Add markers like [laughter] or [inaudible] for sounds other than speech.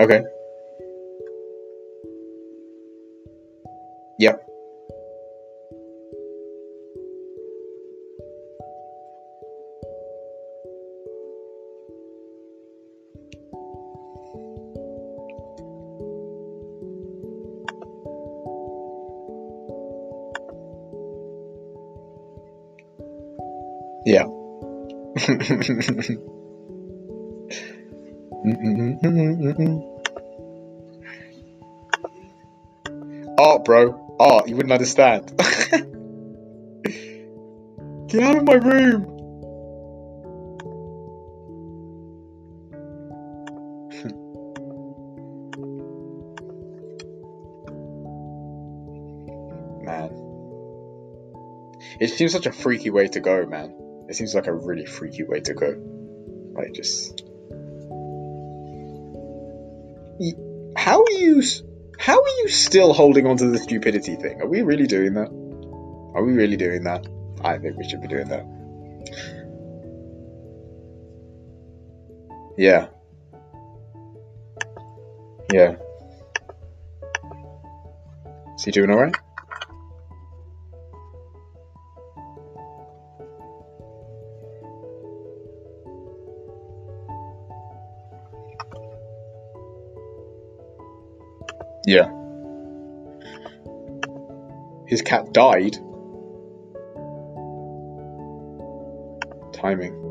Okay. Yep. Yeah. [laughs] Mm-hmm, mm-hmm, mm-hmm, Art, bro. Art, you wouldn't understand. [laughs] Get out of my room! [laughs] man. It seems such a freaky way to go, man. It seems like a really freaky way to go. Like, just. How are you. How are you still holding on to the stupidity thing? Are we really doing that? Are we really doing that? I think we should be doing that. Yeah. Yeah. Is he doing alright? Yeah. His cat died. Timing.